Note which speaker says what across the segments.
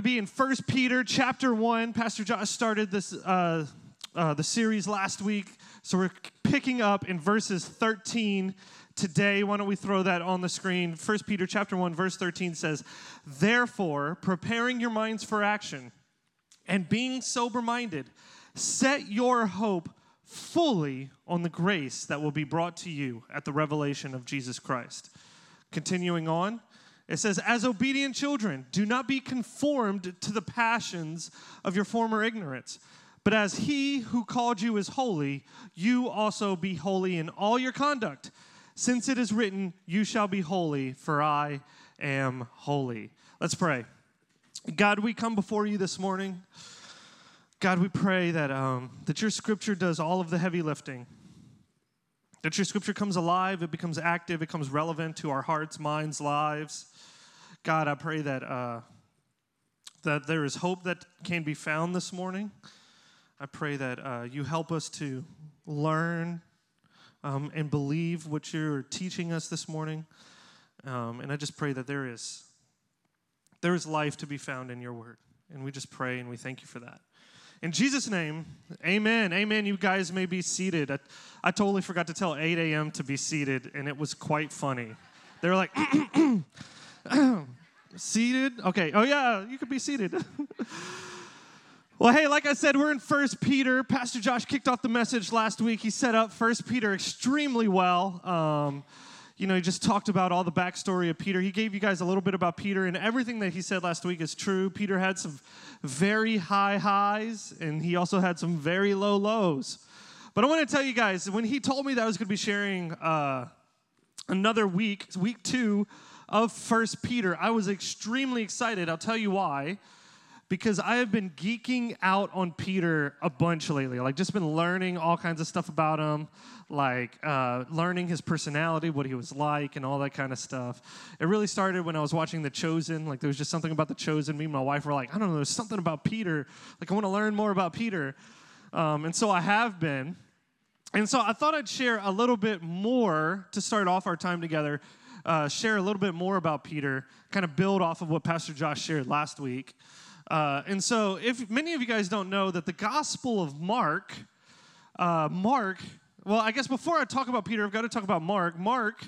Speaker 1: to be in First Peter chapter 1. Pastor Josh started this uh, uh, the series last week, so we're picking up in verses 13 today. Why don't we throw that on the screen? First Peter chapter 1 verse 13 says, "Therefore, preparing your minds for action and being sober-minded, set your hope fully on the grace that will be brought to you at the revelation of Jesus Christ." Continuing on, it says, As obedient children, do not be conformed to the passions of your former ignorance. But as he who called you is holy, you also be holy in all your conduct, since it is written, You shall be holy, for I am holy. Let's pray. God, we come before you this morning. God, we pray that, um, that your scripture does all of the heavy lifting. That your scripture comes alive, it becomes active, it becomes relevant to our hearts, minds, lives. God, I pray that, uh, that there is hope that can be found this morning. I pray that uh, you help us to learn um, and believe what you're teaching us this morning. Um, and I just pray that there is there is life to be found in your word. And we just pray and we thank you for that. In Jesus' name, amen. Amen. You guys may be seated. I, I totally forgot to tell 8 a.m. to be seated, and it was quite funny. They were like, seated? Okay. Oh, yeah, you could be seated. well, hey, like I said, we're in First Peter. Pastor Josh kicked off the message last week. He set up First Peter extremely well. Um, you know, he just talked about all the backstory of Peter. He gave you guys a little bit about Peter, and everything that he said last week is true. Peter had some very high highs, and he also had some very low lows. But I want to tell you guys, when he told me that I was going to be sharing uh, another week, week two of First Peter, I was extremely excited. I'll tell you why because I have been geeking out on Peter a bunch lately. Like, just been learning all kinds of stuff about him, like uh, learning his personality, what he was like, and all that kind of stuff. It really started when I was watching The Chosen. Like, there was just something about The Chosen. Me and my wife were like, I don't know, there's something about Peter. Like, I want to learn more about Peter. Um, and so I have been. And so I thought I'd share a little bit more to start off our time together, uh, share a little bit more about Peter, kind of build off of what Pastor Josh shared last week. Uh, and so, if many of you guys don't know that the Gospel of Mark, uh, Mark, well, I guess before I talk about Peter, I've got to talk about Mark. Mark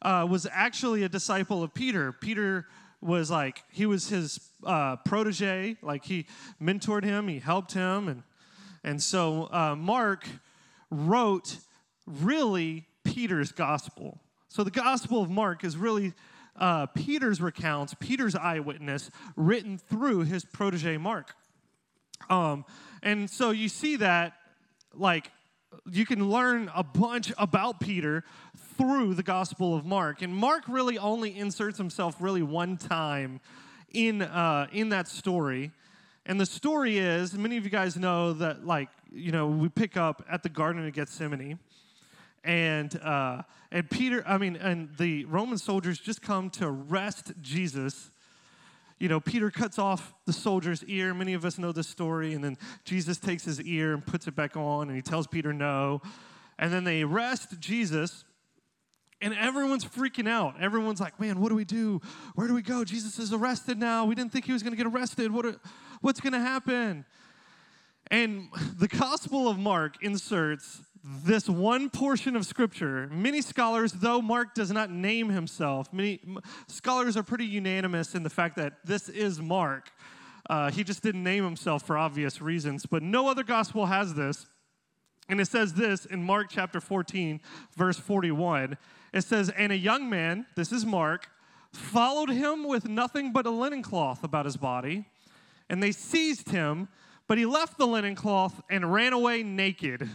Speaker 1: uh, was actually a disciple of Peter. Peter was like, he was his uh, protege, like he mentored him, he helped him. And, and so, uh, Mark wrote really Peter's gospel. So, the Gospel of Mark is really uh, Peter's recounts, Peter's eyewitness, written through his protege Mark. Um, and so you see that, like, you can learn a bunch about Peter through the Gospel of Mark. And Mark really only inserts himself really one time in, uh, in that story. And the story is many of you guys know that, like, you know, we pick up at the Garden of Gethsemane and uh, and Peter, I mean, and the Roman soldiers just come to arrest Jesus. You know, Peter cuts off the soldier's ear. Many of us know this story. And then Jesus takes his ear and puts it back on, and he tells Peter no. And then they arrest Jesus, and everyone's freaking out. Everyone's like, man, what do we do? Where do we go? Jesus is arrested now. We didn't think he was going to get arrested. What, what's going to happen? And the Gospel of Mark inserts this one portion of scripture. Many scholars, though Mark does not name himself, many scholars are pretty unanimous in the fact that this is Mark. Uh, he just didn't name himself for obvious reasons, but no other gospel has this. And it says this in Mark chapter 14, verse 41. It says, And a young man, this is Mark, followed him with nothing but a linen cloth about his body, and they seized him, but he left the linen cloth and ran away naked.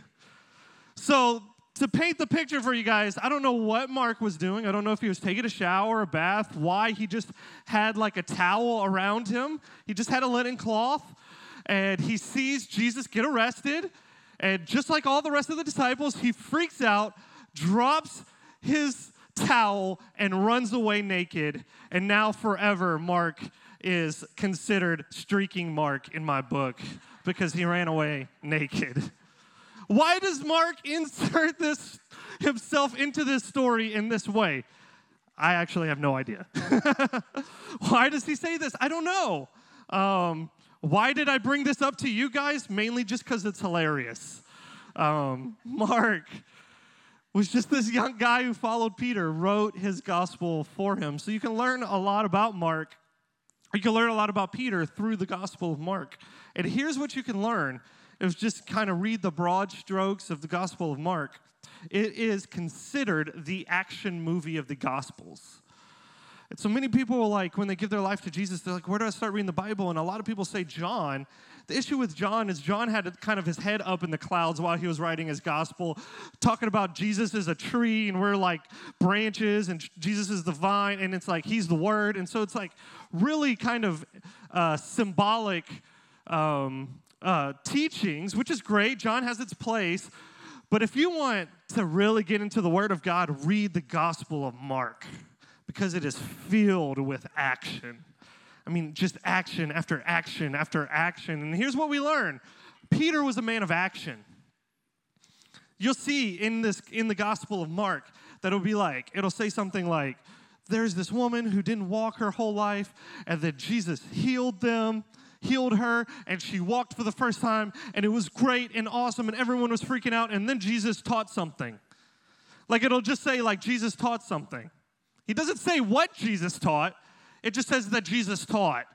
Speaker 1: So, to paint the picture for you guys, I don't know what Mark was doing. I don't know if he was taking a shower, a bath, why he just had like a towel around him. He just had a linen cloth, and he sees Jesus get arrested. And just like all the rest of the disciples, he freaks out, drops his towel, and runs away naked. And now, forever, Mark is considered streaking Mark in my book because he ran away naked. Why does Mark insert this himself into this story in this way? I actually have no idea. Why does he say this? I don't know. Um, why did I bring this up to you guys? Mainly just because it's hilarious. Um, Mark was just this young guy who followed Peter, wrote his gospel for him. So you can learn a lot about Mark. You can learn a lot about Peter through the gospel of Mark. And here's what you can learn if just kind of read the broad strokes of the gospel of Mark. It is considered the action movie of the gospels. And so many people are like when they give their life to Jesus, they're like, where do I start reading the Bible? And a lot of people say John. The issue with John is John had kind of his head up in the clouds while he was writing his gospel, talking about Jesus is a tree and we're like branches and Jesus is the vine and it's like he's the word. And so it's like really kind of uh, symbolic um, uh, teachings, which is great. John has its place. But if you want to really get into the Word of God, read the Gospel of Mark because it is filled with action. I mean, just action after action after action. And here's what we learn Peter was a man of action. You'll see in this in the Gospel of Mark that it'll be like, it'll say something like, there's this woman who didn't walk her whole life, and then Jesus healed them healed her and she walked for the first time and it was great and awesome and everyone was freaking out and then Jesus taught something. Like it'll just say like Jesus taught something. He doesn't say what Jesus taught, it just says that Jesus taught.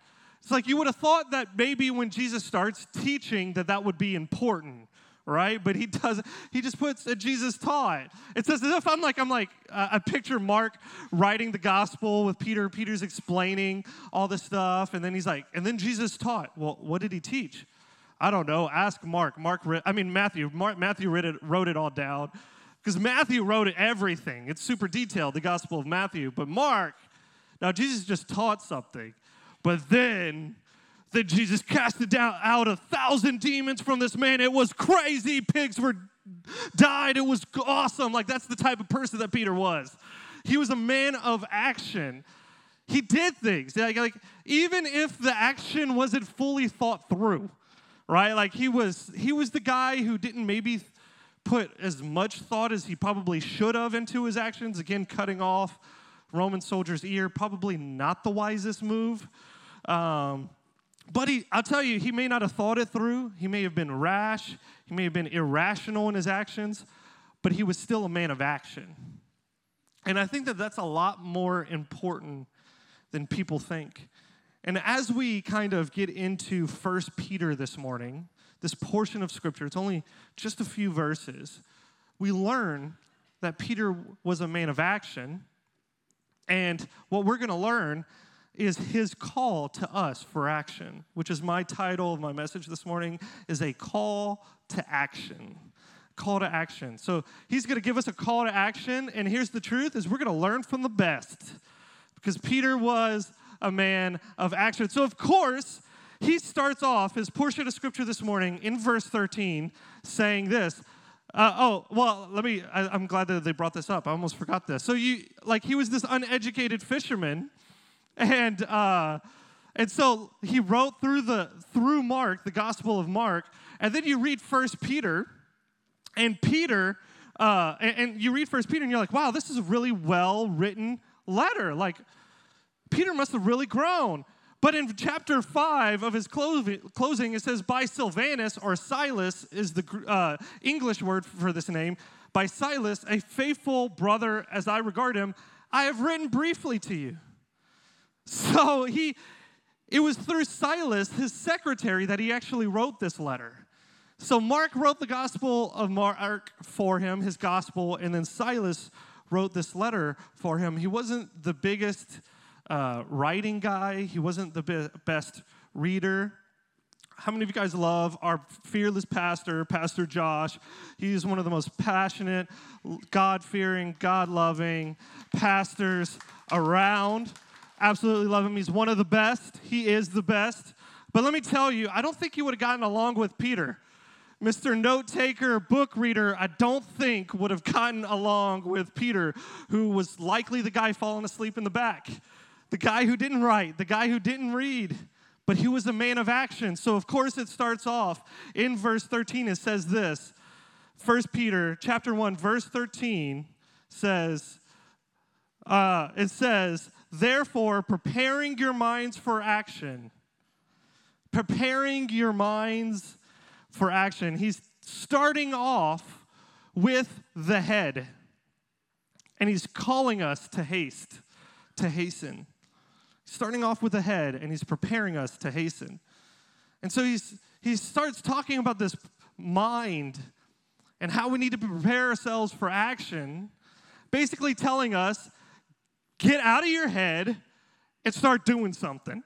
Speaker 1: It's like you would have thought that maybe when Jesus starts teaching that that would be important, right? But he doesn't. He just puts a Jesus taught. It's as if I'm like I'm like uh, I picture Mark writing the gospel with Peter. Peter's explaining all this stuff, and then he's like, and then Jesus taught. Well, what did he teach? I don't know. Ask Mark. Mark, I mean Matthew. Mark, Matthew wrote it, wrote it all down. Because Matthew wrote everything. It's super detailed, the Gospel of Matthew. But Mark, now Jesus just taught something. But then, then Jesus casted down out a thousand demons from this man. It was crazy. Pigs were died. It was awesome. Like that's the type of person that Peter was. He was a man of action. He did things. Like, like even if the action wasn't fully thought through, right? Like he was he was the guy who didn't maybe put as much thought as he probably should have into his actions. Again, cutting off Roman soldier's ear, probably not the wisest move. Um, but he, I'll tell you, he may not have thought it through. He may have been rash. He may have been irrational in his actions, but he was still a man of action. And I think that that's a lot more important than people think. And as we kind of get into First Peter this morning, this portion of scripture, it's only just a few verses, we learn that Peter was a man of action. And what we're going to learn is his call to us for action, which is my title of my message this morning is a call to action. Call to action. So he's going to give us a call to action and here's the truth is we're going to learn from the best. Because Peter was a man of action. So of course, he starts off his portion of scripture this morning in verse 13 saying this. Uh, oh, well, let me, I, am glad that they brought this up. I almost forgot this. So, you, like, he was this uneducated fisherman, and, uh, and so he wrote through the, through Mark, the Gospel of Mark, and then you read First Peter, and Peter, uh, and, and you read First Peter, and you're like, wow, this is a really well written letter. Like, Peter must have really grown. But in chapter 5 of his closing, it says, by Silvanus, or Silas is the uh, English word for this name, by Silas, a faithful brother as I regard him, I have written briefly to you. So he, it was through Silas, his secretary, that he actually wrote this letter. So Mark wrote the Gospel of Mark for him, his Gospel, and then Silas wrote this letter for him. He wasn't the biggest uh, writing guy. He wasn't the be- best reader. How many of you guys love our fearless pastor, Pastor Josh? He's one of the most passionate, God fearing, God loving pastors around. Absolutely love him. He's one of the best. He is the best. But let me tell you, I don't think he would have gotten along with Peter. Mr. Note Taker, book reader, I don't think would have gotten along with Peter, who was likely the guy falling asleep in the back the guy who didn't write, the guy who didn't read, but he was a man of action. So of course it starts off in verse 13 it says this. 1 Peter chapter 1 verse 13 says uh, it says therefore preparing your minds for action preparing your minds for action. He's starting off with the head, and he's calling us to haste, to hasten. Starting off with the head, and he's preparing us to hasten. And so he's, he starts talking about this mind and how we need to prepare ourselves for action, basically telling us get out of your head and start doing something.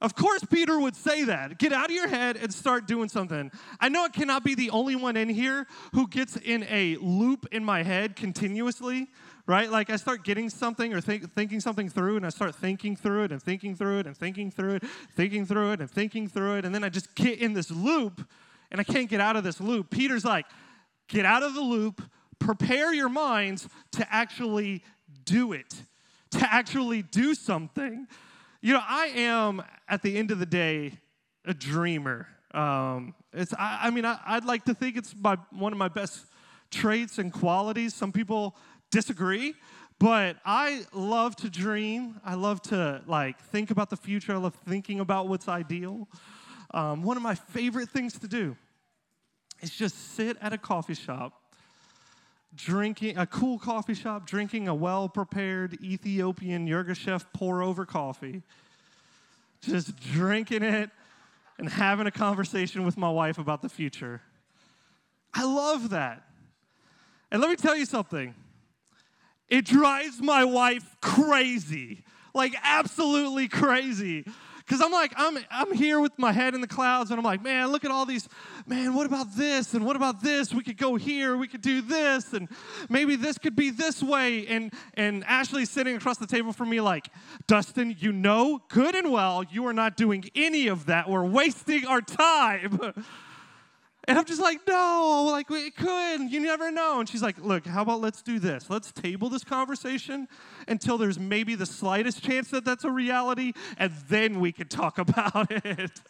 Speaker 1: Of course, Peter would say that. Get out of your head and start doing something. I know it cannot be the only one in here who gets in a loop in my head continuously, right? Like I start getting something or think, thinking something through, and I start thinking through it and thinking through it and thinking through it, thinking through it and thinking through it, and then I just get in this loop and I can't get out of this loop. Peter's like, get out of the loop, prepare your minds to actually do it, to actually do something. You know, I am, at the end of the day, a dreamer. Um, it's, I, I mean, I, would like to think it's my, one of my best traits and qualities. Some people disagree, but I love to dream. I love to like think about the future. I love thinking about what's ideal. Um, one of my favorite things to do is just sit at a coffee shop drinking a cool coffee shop, drinking a well prepared Ethiopian Yirgacheffe pour over coffee, just drinking it and having a conversation with my wife about the future. I love that. And let me tell you something it drives my wife crazy, like absolutely crazy. Because I'm like, I'm, I'm here with my head in the clouds, and I'm like, man, look at all these, man, what about this? And what about this? We could go here, we could do this, and maybe this could be this way. And, and Ashley's sitting across the table from me, like, Dustin, you know good and well you are not doing any of that. We're wasting our time. And I'm just like, no, like it could. You never know. And she's like, look, how about let's do this? Let's table this conversation until there's maybe the slightest chance that that's a reality, and then we could talk about it.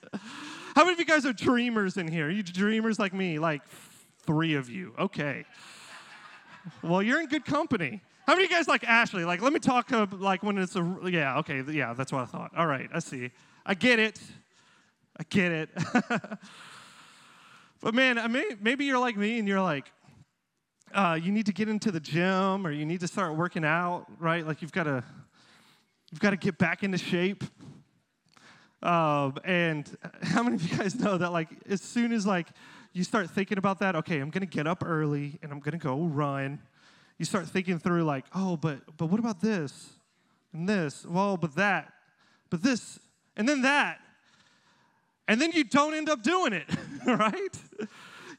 Speaker 1: how many of you guys are dreamers in here? Are you dreamers like me? Like three of you. Okay. Well, you're in good company. How many of you guys like Ashley? Like, let me talk uh, like when it's a, yeah, okay, yeah, that's what I thought. All right, I see. I get it. I get it. But man, I may, maybe you're like me and you're like, uh, you need to get into the gym or you need to start working out, right? Like you've got to, you've got to get back into shape. Um, and how many of you guys know that like as soon as like you start thinking about that, okay, I'm gonna get up early and I'm gonna go run. You start thinking through like, oh, but but what about this and this? Well, but that, but this, and then that and then you don't end up doing it, right?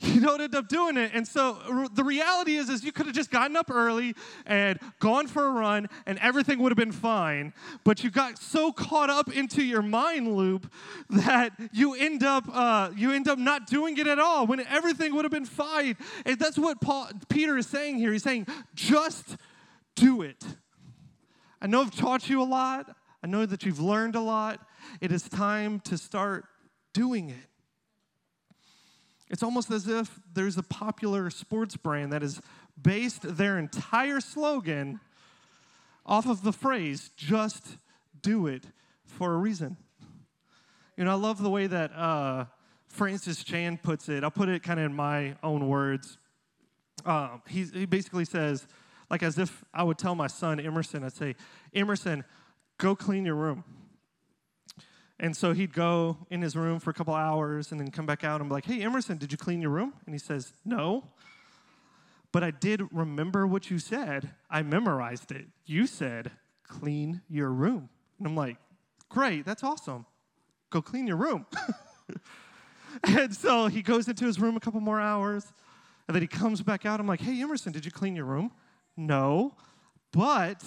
Speaker 1: You don't end up doing it. And so the reality is is you could have just gotten up early and gone for a run and everything would have been fine, but you got so caught up into your mind loop that you end up uh, you end up not doing it at all when everything would have been fine. And that's what Paul Peter is saying here. He's saying just do it. I know I've taught you a lot. I know that you've learned a lot. It is time to start doing it. It's almost as if there's a popular sports brand that has based their entire slogan off of the phrase, just do it for a reason. You know, I love the way that uh, Francis Chan puts it. I'll put it kind of in my own words. Uh, he, he basically says, like as if I would tell my son Emerson, I'd say, Emerson, go clean your room. And so he'd go in his room for a couple hours and then come back out and be like, hey, Emerson, did you clean your room? And he says, no. But I did remember what you said. I memorized it. You said, clean your room. And I'm like, great, that's awesome. Go clean your room. and so he goes into his room a couple more hours. And then he comes back out. I'm like, hey, Emerson, did you clean your room? No. But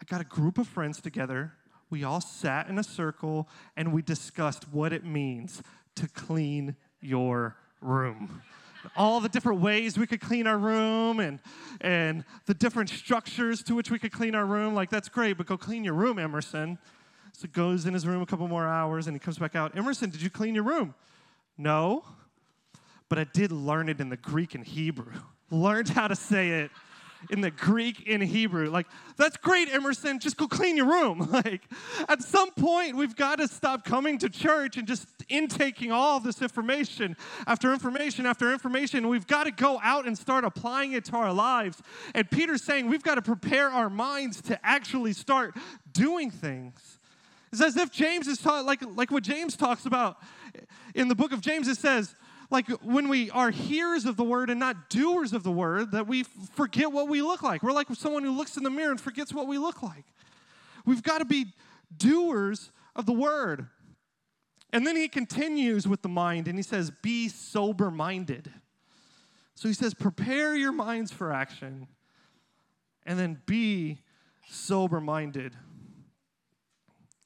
Speaker 1: I got a group of friends together we all sat in a circle and we discussed what it means to clean your room. all the different ways we could clean our room and, and the different structures to which we could clean our room. Like, that's great, but go clean your room, Emerson. So goes in his room a couple more hours and he comes back out. Emerson, did you clean your room? No, but I did learn it in the Greek and Hebrew. Learned how to say it in the Greek and Hebrew. Like, that's great, Emerson. Just go clean your room. Like, at some point, we've got to stop coming to church and just intaking all this information after information after information. We've got to go out and start applying it to our lives. And Peter's saying we've got to prepare our minds to actually start doing things. It's as if James is taught, like, like what James talks about in the book of James, it says, like when we are hearers of the word and not doers of the word, that we forget what we look like. We're like someone who looks in the mirror and forgets what we look like. We've got to be doers of the word. And then he continues with the mind and he says, Be sober minded. So he says, Prepare your minds for action and then be sober minded,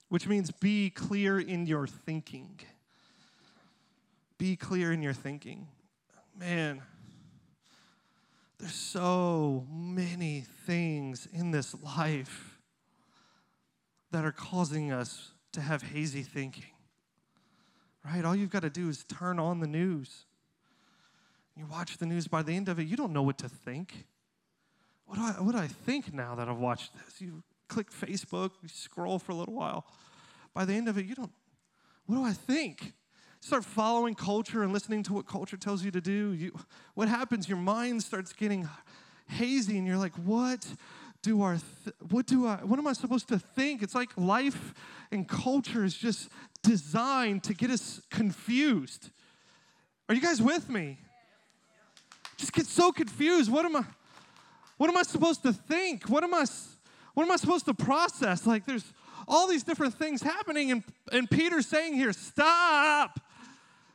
Speaker 1: which means be clear in your thinking. Be clear in your thinking. Man, there's so many things in this life that are causing us to have hazy thinking. Right? All you've got to do is turn on the news. You watch the news, by the end of it, you don't know what to think. What do I, what do I think now that I've watched this? You click Facebook, you scroll for a little while. By the end of it, you don't, what do I think? Start following culture and listening to what culture tells you to do, you, what happens? Your mind starts getting hazy, and you're like, what? do our th- what do I what am I supposed to think? It's like life and culture is just designed to get us confused. Are you guys with me? Just get so confused. What am I what am I supposed to think? What am I what am I supposed to process? Like there's all these different things happening and and Peter's saying here, stop.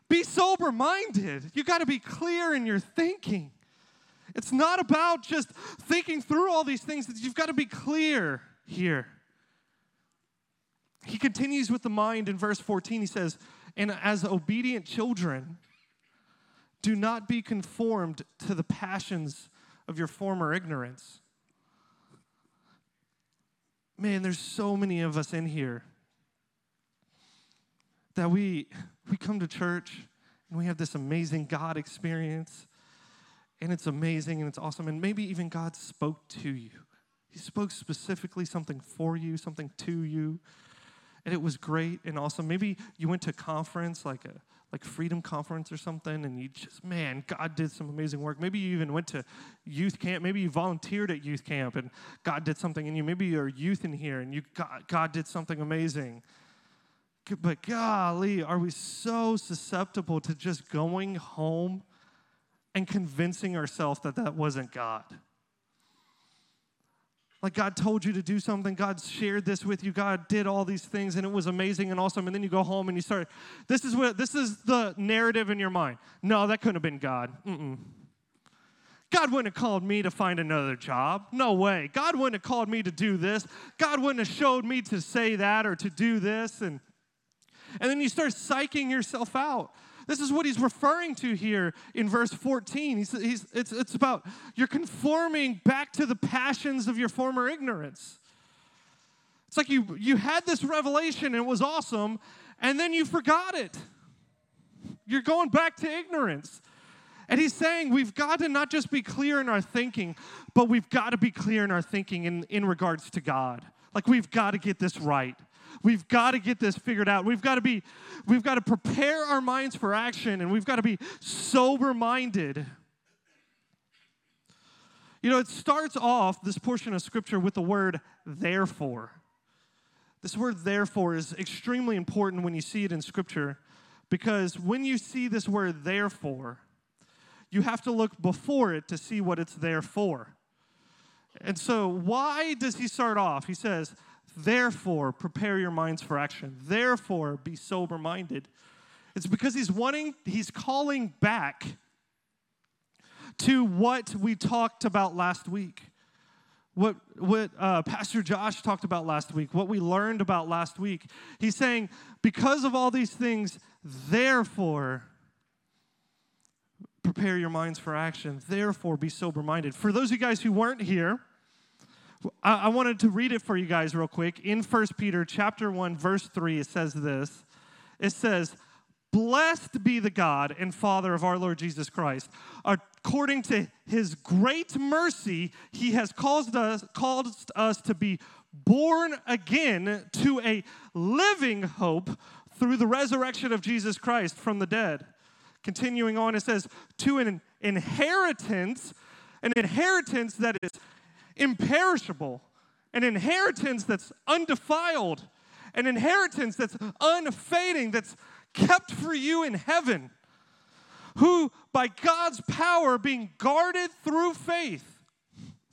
Speaker 1: Be sober minded. You got to be clear in your thinking. It's not about just thinking through all these things, you've got to be clear here. He continues with the mind in verse 14. He says, And as obedient children, do not be conformed to the passions of your former ignorance. Man, there's so many of us in here that we we come to church and we have this amazing God experience, and it's amazing and it's awesome. And maybe even God spoke to you. He spoke specifically something for you, something to you, and it was great and awesome. Maybe you went to a conference like a like Freedom Conference or something, and you just, man, God did some amazing work. Maybe you even went to youth camp. Maybe you volunteered at youth camp, and God did something in you. Maybe you're youth in here, and you God, God did something amazing. But golly, are we so susceptible to just going home and convincing ourselves that that wasn't God? Like God told you to do something, God shared this with you, God did all these things, and it was amazing and awesome. And then you go home and you start, this is what this is the narrative in your mind. No, that couldn't have been God. Mm-mm. God wouldn't have called me to find another job. No way. God wouldn't have called me to do this. God wouldn't have showed me to say that or to do this. And and then you start psyching yourself out. This is what he's referring to here in verse 14. He's, he's, it's, it's about you're conforming back to the passions of your former ignorance. It's like you, you had this revelation and it was awesome, and then you forgot it. You're going back to ignorance. And he's saying we've got to not just be clear in our thinking, but we've got to be clear in our thinking in, in regards to God. Like we've got to get this right. We've got to get this figured out. We've got to be, we've got to prepare our minds for action and we've got to be sober minded. You know, it starts off this portion of scripture with the word therefore. This word therefore is extremely important when you see it in scripture because when you see this word therefore, you have to look before it to see what it's there for. And so, why does he start off? He says, Therefore, prepare your minds for action. Therefore, be sober minded. It's because he's wanting, he's calling back to what we talked about last week. What, what uh, Pastor Josh talked about last week, what we learned about last week. He's saying, because of all these things, therefore, prepare your minds for action. Therefore, be sober minded. For those of you guys who weren't here, I, I wanted to read it for you guys real quick. In 1 Peter chapter 1, verse 3, it says this. It says, Blessed be the God and Father of our Lord Jesus Christ. According to his great mercy, he has caused us, caused us to be born again to a living hope through the resurrection of Jesus Christ from the dead. Continuing on, it says, to an inheritance, an inheritance that is imperishable, an inheritance that's undefiled, an inheritance that's unfading, that's kept for you in heaven, who by God's power being guarded through faith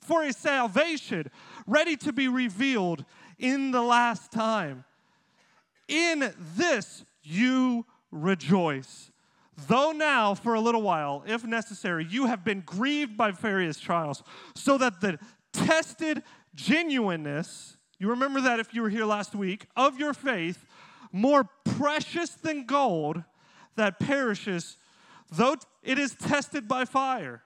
Speaker 1: for a salvation ready to be revealed in the last time. In this you rejoice. Though now, for a little while, if necessary, you have been grieved by various trials, so that the tested genuineness, you remember that if you were here last week, of your faith, more precious than gold that perishes, though it is tested by fire.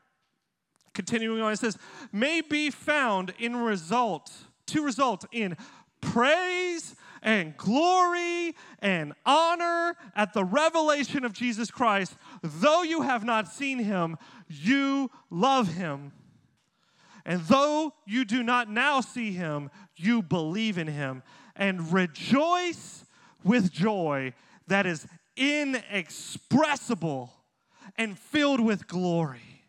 Speaker 1: Continuing on, it says, may be found in result, to result in praise and glory and honor at the revelation of Jesus Christ. Though you have not seen him, you love him. And though you do not now see him, you believe in him and rejoice with joy that is inexpressible and filled with glory.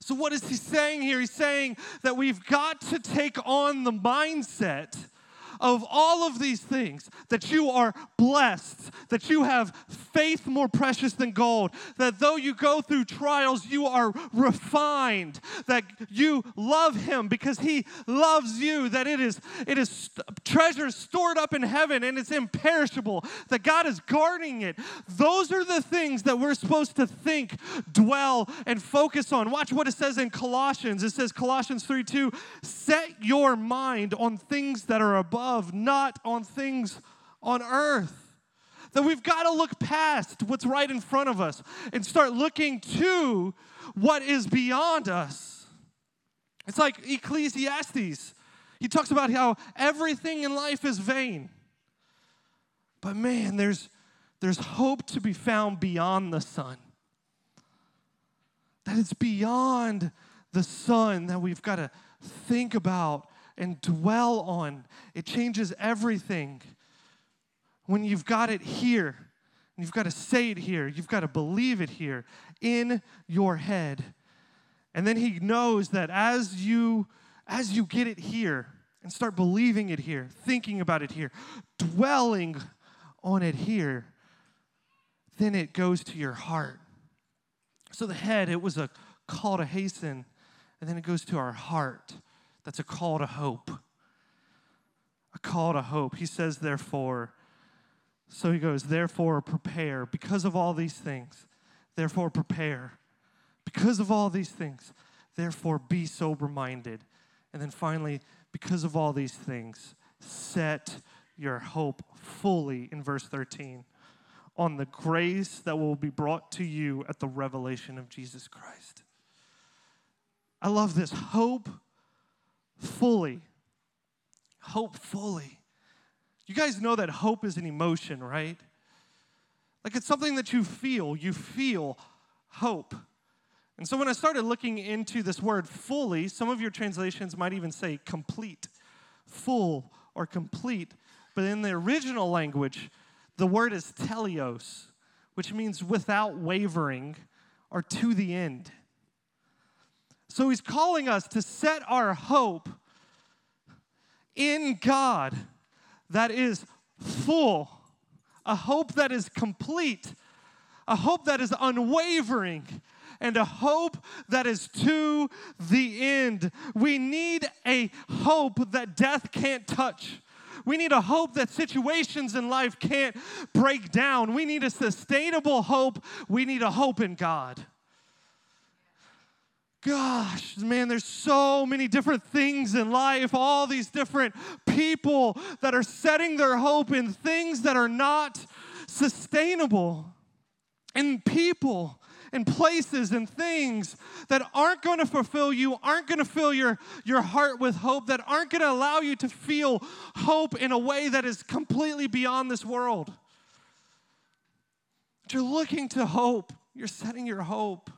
Speaker 1: So, what is he saying here? He's saying that we've got to take on the mindset of all of these things that you are blessed, that you have faith more precious than gold, that though you go through trials, you are refined, that you love Him because He loves you, that it is, it is treasures stored up in heaven and it's imperishable, that God is guarding it. Those are the things that we're supposed to think, dwell, and focus on. Watch what it says in Colossians. It says, Colossians 3 2, set your mind on things that are above above, not on things on earth. That we've got to look past what's right in front of us and start looking to what is beyond us. It's like Ecclesiastes. He talks about how everything in life is vain. But man, there's, there's hope to be found beyond the sun. That it's beyond the sun that we've got to think about and dwell on. It changes everything. When you've got it here, you've got to say it here, you've got to believe it here in your head. And then he knows that as you as you get it here and start believing it here, thinking about it here, dwelling on it here, then it goes to your heart. So the head, it was a call to hasten, and then it goes to our heart. That's a call to hope. A call to hope. He says, therefore, so he goes, therefore, prepare. Because of all these things, therefore, prepare. Because of all these things, therefore, be sober minded. And then finally, because of all these things, set your hope fully in verse 13 on the grace that will be brought to you at the revelation of Jesus Christ. I love this hope fully. Hope fully. You guys know that hope is an emotion, right? Like it's something that you feel. You feel hope. And so when I started looking into this word fully, some of your translations might even say complete, full, or complete. But in the original language, the word is teleos, which means without wavering or to the end. So he's calling us to set our hope in God that is full, a hope that is complete, a hope that is unwavering, and a hope that is to the end. We need a hope that death can't touch. We need a hope that situations in life can't break down. We need a sustainable hope. We need a hope in God gosh, man, there's so many different things in life, all these different people that are setting their hope in things that are not sustainable, in people and places and things that aren't going to fulfill you, aren't going to fill your, your heart with hope, that aren't going to allow you to feel hope in a way that is completely beyond this world. But you're looking to hope, you're setting your hope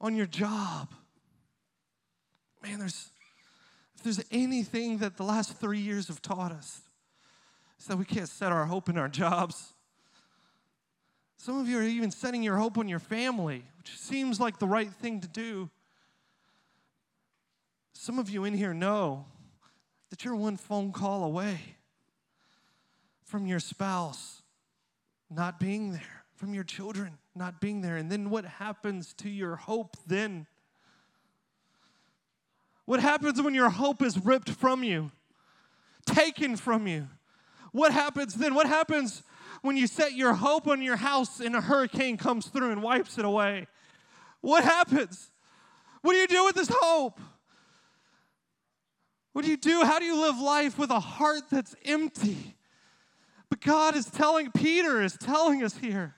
Speaker 1: on your job. Man, there's if there's anything that the last three years have taught us, it's that we can't set our hope in our jobs. Some of you are even setting your hope on your family, which seems like the right thing to do. Some of you in here know that you're one phone call away from your spouse not being there, from your children not being there. And then what happens to your hope then? What happens when your hope is ripped from you, taken from you? What happens then? What happens when you set your hope on your house and a hurricane comes through and wipes it away? What happens? What do you do with this hope? What do you do? How do you live life with a heart that's empty? But God is telling, Peter is telling us here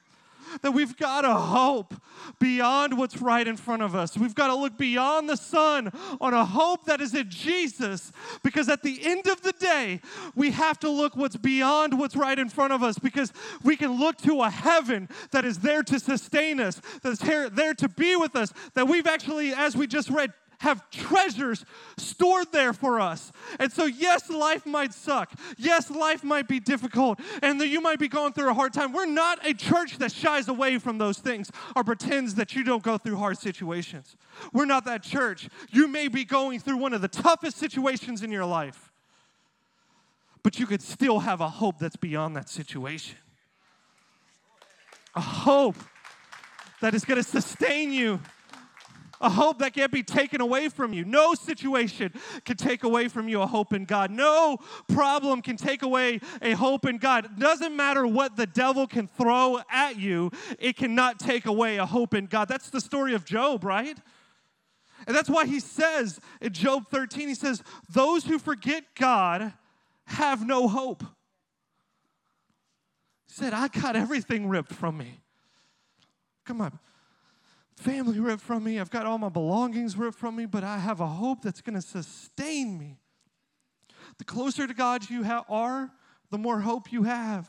Speaker 1: that we've got a hope beyond what's right in front of us. We've got to look beyond the sun on a hope that is in Jesus because at the end of the day, we have to look what's beyond what's right in front of us because we can look to a heaven that is there to sustain us, that's there to be with us, that we've actually, as we just read, have treasures stored there for us. And so, yes, life might suck. Yes, life might be difficult, and that you might be going through a hard time. We're not a church that shies away from those things or pretends that you don't go through hard situations. We're not that church. You may be going through one of the toughest situations in your life, but you could still have a hope that's beyond that situation. A hope that is going to sustain you a hope that can't be taken away from you. No situation can take away from you a hope in God. No problem can take away a hope in God. It doesn't matter what the devil can throw at you, it cannot take away a hope in God. That's the story of Job, right? And that's why he says in Job 13, he says, Those who forget God have no hope. He said, I got everything ripped from me. Come on family ripped from me. I've got all my belongings ripped from me, but I have a hope that's going to sustain me. The closer to God you ha- are, the more hope you have.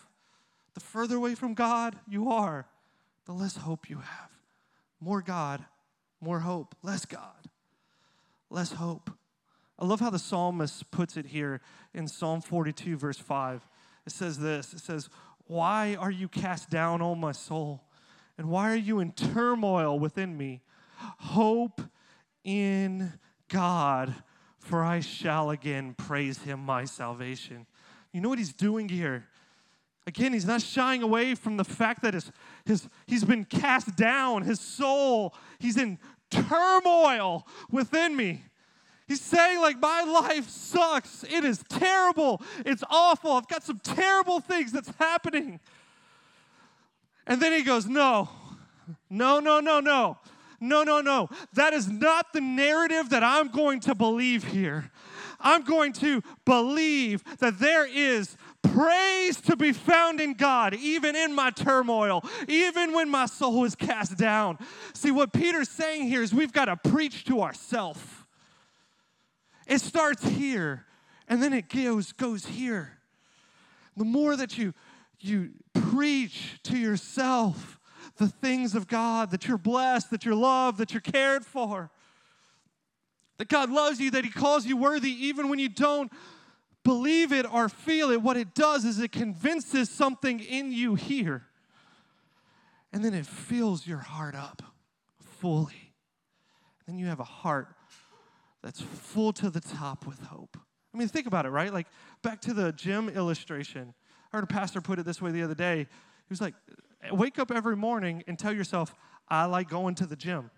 Speaker 1: The further away from God you are, the less hope you have. More God, more hope. Less God, less hope. I love how the psalmist puts it here in Psalm 42, verse 5. It says this It says, Why are you cast down, O my soul? And why are you in turmoil within me? Hope in God, for I shall again praise him, my salvation. You know what he's doing here? Again, he's not shying away from the fact that his, his, he's been cast down, his soul, he's in turmoil within me. He's saying, like, my life sucks. It is terrible. It's awful. I've got some terrible things that's happening. And then he goes, No, no, no, no, no. No, no, no. That is not the narrative that I'm going to believe here. I'm going to believe that there is praise to be found in God, even in my turmoil, even when my soul is cast down. See, what Peter's saying here is we've got to preach to ourselves. It starts here, and then it goes, goes here. The more that you, you preach to yourself the things of God, that you're blessed, that you're loved, that you're cared for, that God loves you, that He calls you worthy, even when you don't believe it or feel it. What it does is it convinces something in you here. And then it fills your heart up fully. Then you have a heart that's full to the top with hope. I mean, think about it, right? Like back to the gym illustration. Heard a pastor put it this way the other day. He was like, wake up every morning and tell yourself, I like going to the gym.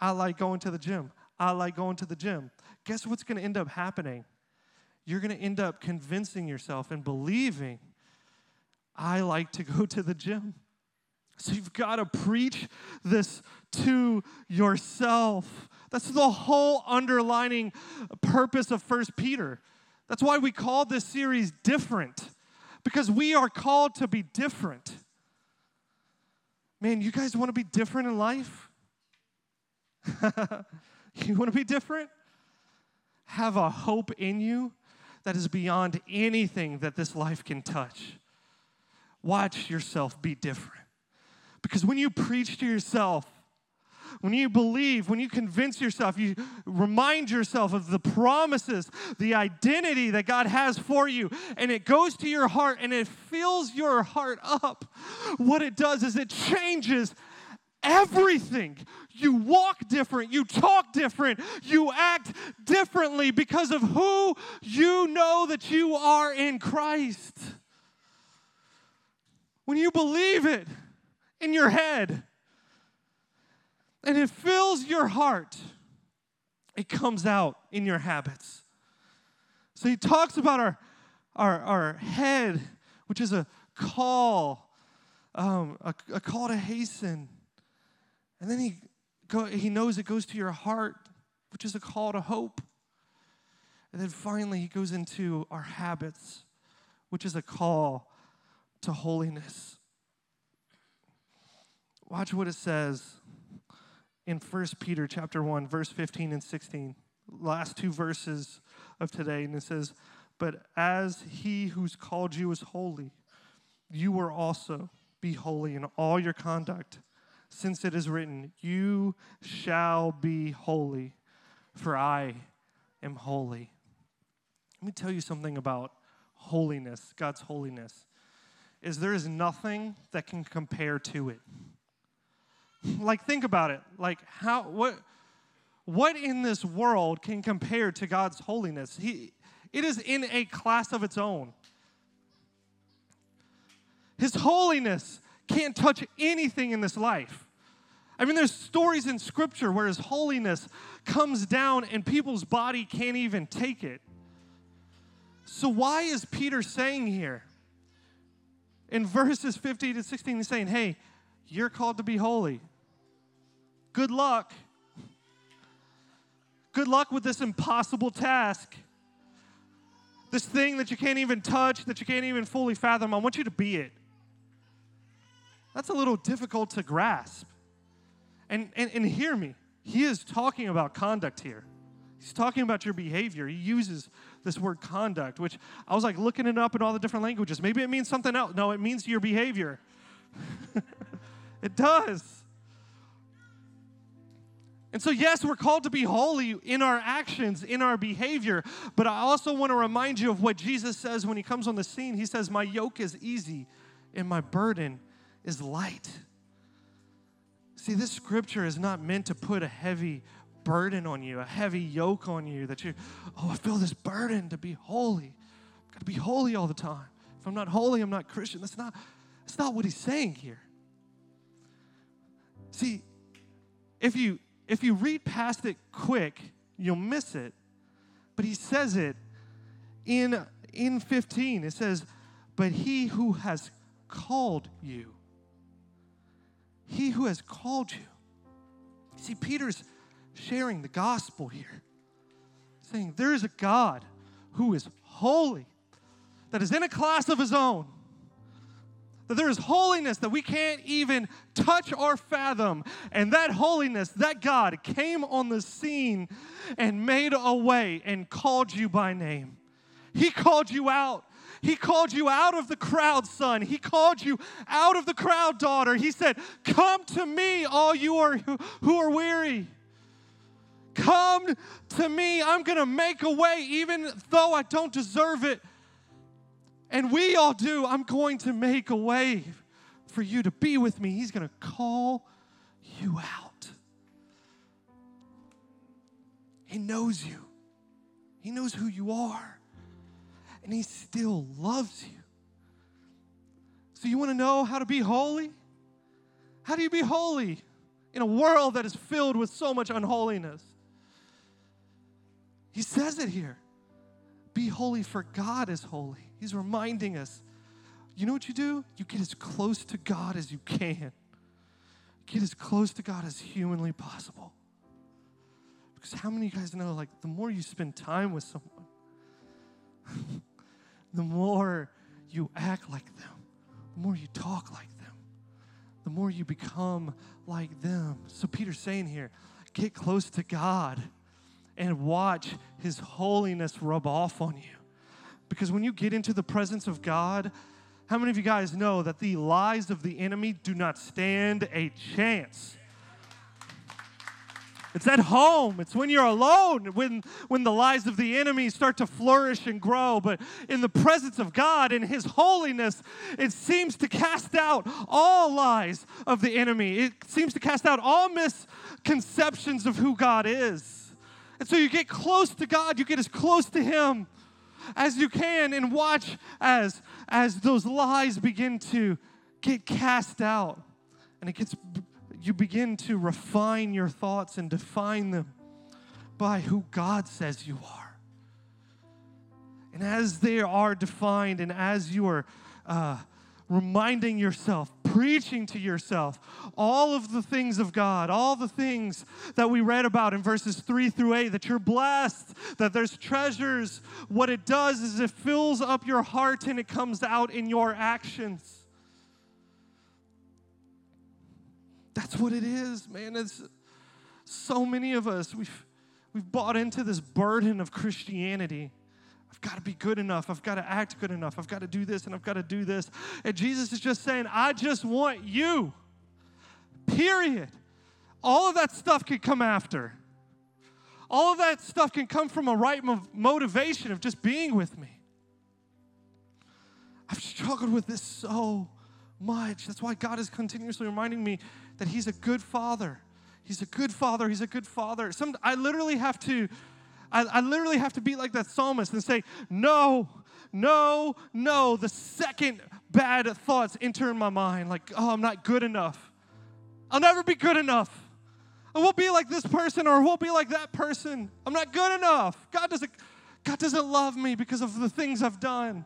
Speaker 1: I like going to the gym. I like going to the gym. Guess what's going to end up happening? You're going to end up convincing yourself and believing, I like to go to the gym. So you've got to preach this to yourself. That's the whole underlining purpose of First Peter. That's why we call this series different, because we are called to be different. Man, you guys want to be different in life? you want to be different? Have a hope in you that is beyond anything that this life can touch. Watch yourself be different. Because when you preach to yourself, when you believe, when you convince yourself, you remind yourself of the promises, the identity that God has for you, and it goes to your heart and it fills your heart up, what it does is it changes everything. You walk different, you talk different, you act differently because of who you know that you are in Christ. When you believe it in your head and it fills your heart, it comes out in your habits. So he talks about our, our, our head, which is a call, um, a, a call to hasten and then he, go, he knows it goes to your heart, which is a call to hope. And then finally, he goes into our habits, which is a call to holiness. Watch what it says in 1 Peter chapter 1, verse 15 and 16. Last two verses of today. And it says, But as he who's called you is holy, you will also be holy in all your conduct since it is written, You shall be holy, for I am holy. Let me tell you something about holiness, God's holiness, is there is nothing that can compare to it. Like think about it. Like how what what in this world can compare to God's holiness? He it is in a class of its own. His holiness can't touch anything in this life. I mean, there's stories in Scripture where His holiness comes down and people's body can't even take it. So, why is Peter saying here? In verses 15 to 16, he's saying, Hey, you're called to be holy. Good luck. Good luck with this impossible task. This thing that you can't even touch, that you can't even fully fathom. I want you to be it. That's a little difficult to grasp. And, and, and hear me, he is talking about conduct here. He's talking about your behavior. He uses this word conduct, which I was like looking it up in all the different languages. Maybe it means something else. No, it means your behavior. it does. And so, yes, we're called to be holy in our actions, in our behavior, but I also want to remind you of what Jesus says when he comes on the scene. He says, My yoke is easy and my burden is light. See, this scripture is not meant to put a heavy burden on you, a heavy yoke on you that you, oh, I feel this burden to be holy. I've got to be holy all the time. If I'm not holy, I'm not Christian. That's not, that's not what he's saying here. See, if you if you read past it quick, you'll miss it. But he says it in in 15. It says, "But he who has called you he who has called you. See, Peter's sharing the gospel here, saying there is a God who is holy, that is in a class of his own. That there is holiness that we can't even touch or fathom. And that holiness, that God came on the scene and made a way and called you by name. He called you out he called you out of the crowd, son. He called you out of the crowd, daughter. He said, Come to me, all you are who are weary. Come to me. I'm going to make a way, even though I don't deserve it. And we all do. I'm going to make a way for you to be with me. He's going to call you out. He knows you, He knows who you are and He still loves you. So, you want to know how to be holy? How do you be holy in a world that is filled with so much unholiness? He says it here be holy, for God is holy. He's reminding us. You know what you do? You get as close to God as you can. Get as close to God as humanly possible. Because how many of you guys know, like, the more you spend time with someone, the more you act like them, the more you talk like them, the more you become like them. So Peter's saying here, get close to God and watch his holiness rub off on you. Because when you get into the presence of God, how many of you guys know that the lies of the enemy do not stand a chance? It's at home. It's when you're alone, when, when the lies of the enemy start to flourish and grow. But in the presence of God, in His holiness, it seems to cast out all lies of the enemy. It seems to cast out all misconceptions of who God is. And so you get close to God, you get as close to Him as you can, and watch as, as those lies begin to get cast out. And it gets you begin to refine your thoughts and define them by who God says you are. And as they are defined, and as you are uh, reminding yourself, preaching to yourself all of the things of God, all the things that we read about in verses 3 through 8, that you're blessed, that there's treasures, what it does is it fills up your heart and it comes out in your actions. That's what it is, man. It's so many of us, we've, we've bought into this burden of Christianity. Got to be good enough. I've got to act good enough. I've got to do this and I've got to do this. And Jesus is just saying, I just want you. Period. All of that stuff can come after. All of that stuff can come from a right motivation of just being with me. I've struggled with this so much. That's why God is continuously reminding me that He's a good Father. He's a good Father. He's a good Father. Some, I literally have to, I, I literally have to be like that psalmist and say, no, no, no. The second bad thoughts enter in my mind, like, oh, I'm not good enough. I'll never be good enough. I won't be like this person or I won't be like that person. I'm not good enough. God doesn't, God doesn't love me because of the things I've done.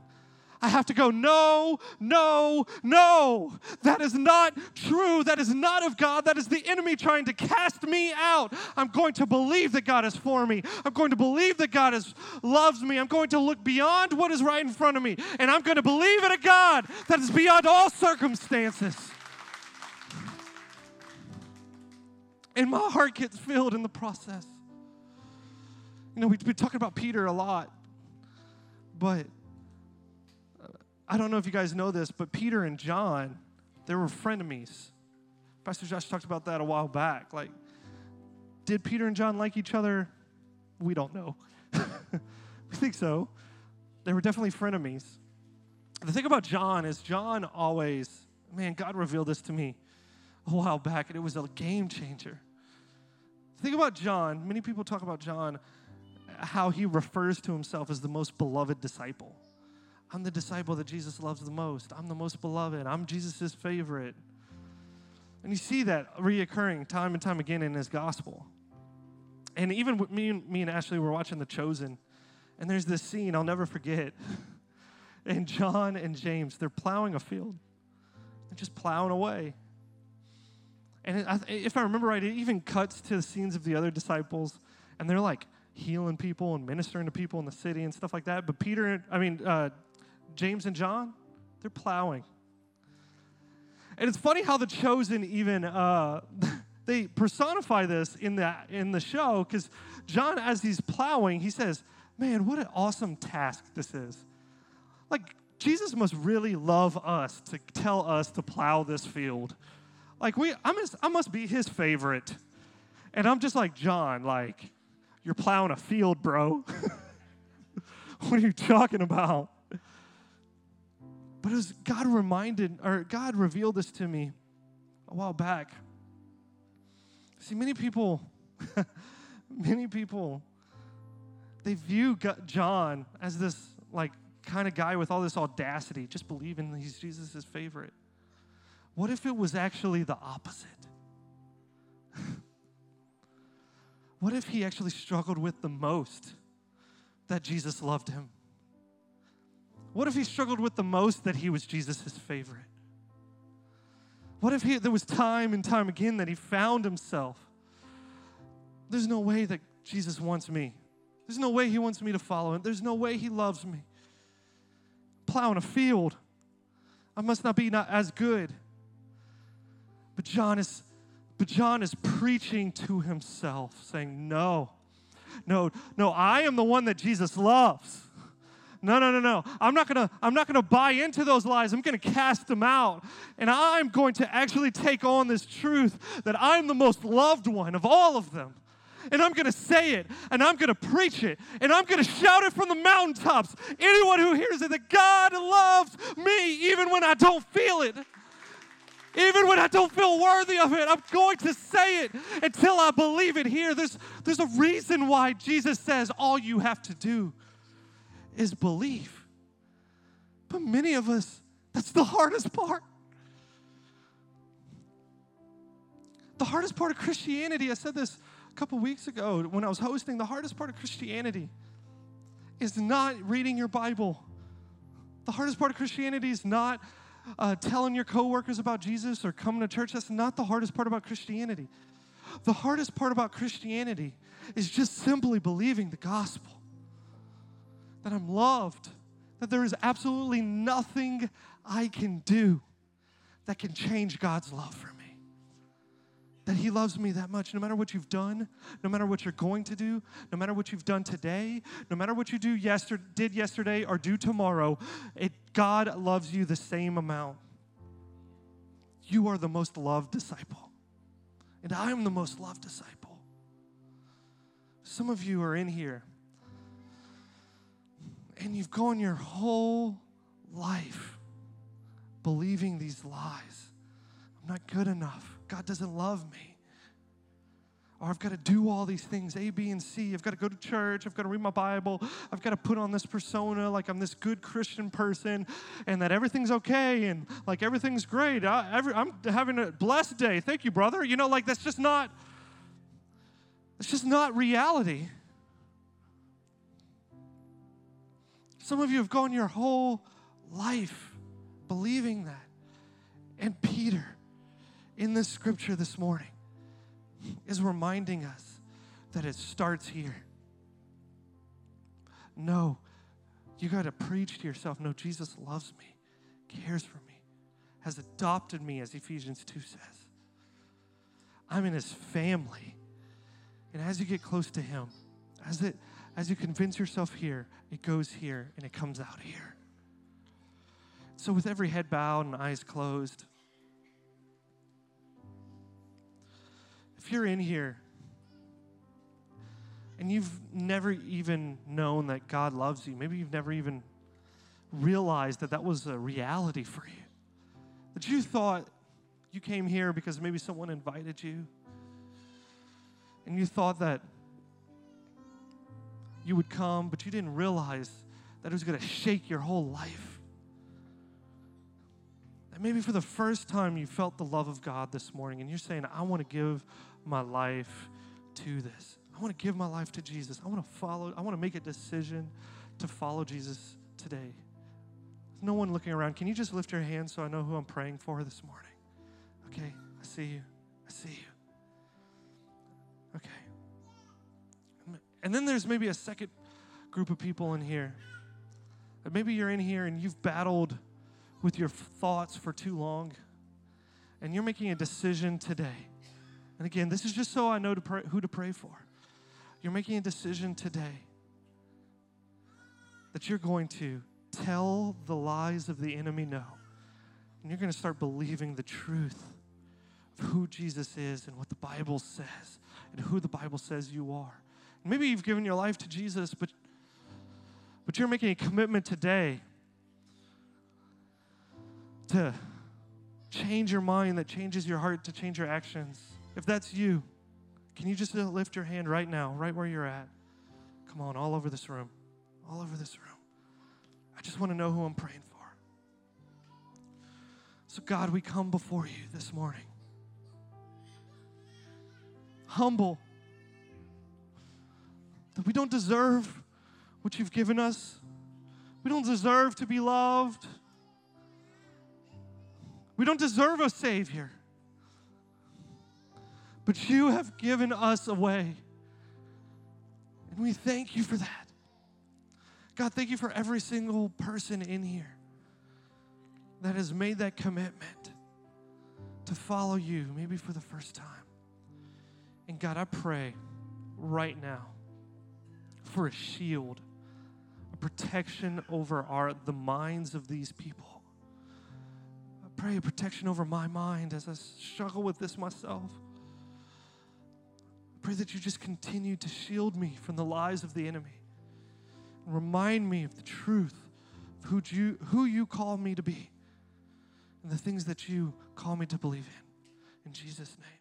Speaker 1: I have to go, no, no, no. That is not true. That is not of God. That is the enemy trying to cast me out. I'm going to believe that God is for me. I'm going to believe that God is, loves me. I'm going to look beyond what is right in front of me. And I'm going to believe in a God that is beyond all circumstances. And my heart gets filled in the process. You know, we've been talking about Peter a lot, but I don't know if you guys know this, but Peter and John, they were frenemies. Pastor Josh talked about that a while back. Like, did Peter and John like each other? We don't know. we think so. They were definitely frenemies. The thing about John is, John always, man, God revealed this to me a while back, and it was a game changer. The thing about John, many people talk about John, how he refers to himself as the most beloved disciple. I'm the disciple that Jesus loves the most. I'm the most beloved. I'm Jesus' favorite. And you see that reoccurring time and time again in his gospel. And even me, me and Ashley were watching The Chosen, and there's this scene I'll never forget. and John and James, they're plowing a field. They're just plowing away. And if I remember right, it even cuts to the scenes of the other disciples, and they're like healing people and ministering to people in the city and stuff like that. But Peter, I mean, uh, James and John, they're plowing. And it's funny how the chosen even uh, they personify this in the in the show because John, as he's plowing, he says, "Man, what an awesome task this is! Like Jesus must really love us to tell us to plow this field. Like we, I must, I must be his favorite." And I'm just like John, like you're plowing a field, bro. what are you talking about? But as God reminded, or God revealed this to me a while back. See, many people, many people, they view John as this like kind of guy with all this audacity, just believing he's Jesus' favorite. What if it was actually the opposite? what if he actually struggled with the most that Jesus loved him? What if he struggled with the most that he was Jesus' favorite? What if he, there was time and time again that he found himself? There's no way that Jesus wants me. There's no way he wants me to follow him. There's no way he loves me. Plowing a field. I must not be not as good. But John is but John is preaching to himself, saying, No, no, no, I am the one that Jesus loves. No, no, no, no. I'm not gonna, I'm not gonna buy into those lies. I'm gonna cast them out. And I'm going to actually take on this truth that I'm the most loved one of all of them. and I'm going to say it, and I'm going to preach it, and I'm going to shout it from the mountaintops. Anyone who hears it, that God loves me even when I don't feel it. Even when I don't feel worthy of it, I'm going to say it until I believe it here. There's, there's a reason why Jesus says all you have to do is believe. But many of us, that's the hardest part. The hardest part of Christianity, I said this a couple weeks ago when I was hosting, the hardest part of Christianity is not reading your Bible. The hardest part of Christianity is not uh, telling your coworkers about Jesus or coming to church. That's not the hardest part about Christianity. The hardest part about Christianity is just simply believing the gospel that I'm loved, that there is absolutely nothing I can do that can change God's love for me that He loves me that much. No matter what you've done, no matter what you're going to do, no matter what you've done today, no matter what you do yesterday, did yesterday or do tomorrow, it, God loves you the same amount. You are the most loved disciple, and I am the most loved disciple. Some of you are in here, and you've gone your whole life believing these lies. I'm not good enough. God doesn't love me. Or I've got to do all these things, A, B, and C. I've got to go to church. I've got to read my Bible. I've got to put on this persona like I'm this good Christian person and that everything's okay and like everything's great. I, every, I'm having a blessed day. Thank you, brother. You know, like that's just not, it's just not reality. Some of you have gone your whole life believing that. And Peter, in this scripture this morning is reminding us that it starts here. No, you got to preach to yourself. No, Jesus loves me, cares for me, has adopted me, as Ephesians 2 says. I'm in his family. And as you get close to him, as, it, as you convince yourself here, it goes here and it comes out here. So, with every head bowed and eyes closed, if you're in here and you've never even known that God loves you, maybe you've never even realized that that was a reality for you, that you thought you came here because maybe someone invited you, and you thought that you would come, but you didn't realize that it was going to shake your whole life. And maybe for the first time you felt the love of God this morning and you're saying, I want to give my life to this. I want to give my life to Jesus. I want to follow, I want to make a decision to follow Jesus today. There's no one looking around. Can you just lift your hand so I know who I'm praying for this morning? Okay, I see you. I see you. Okay. And then there's maybe a second group of people in here. Maybe you're in here and you've battled with your thoughts for too long, and you're making a decision today. And again, this is just so I know to pray, who to pray for. You're making a decision today that you're going to tell the lies of the enemy no. And you're going to start believing the truth of who Jesus is and what the Bible says and who the Bible says you are. Maybe you've given your life to Jesus, but, but you're making a commitment today to change your mind, that changes your heart, to change your actions. If that's you, can you just lift your hand right now, right where you're at? Come on, all over this room. All over this room. I just want to know who I'm praying for. So, God, we come before you this morning. Humble. That we don't deserve what you've given us. We don't deserve to be loved. We don't deserve a Savior. But you have given us a way. And we thank you for that. God, thank you for every single person in here that has made that commitment to follow you, maybe for the first time. And God, I pray right now for a shield, a protection over our the minds of these people I pray a protection over my mind as I struggle with this myself. I pray that you just continue to shield me from the lies of the enemy. Remind me of the truth of who you, who you call me to be and the things that you call me to believe in. In Jesus' name.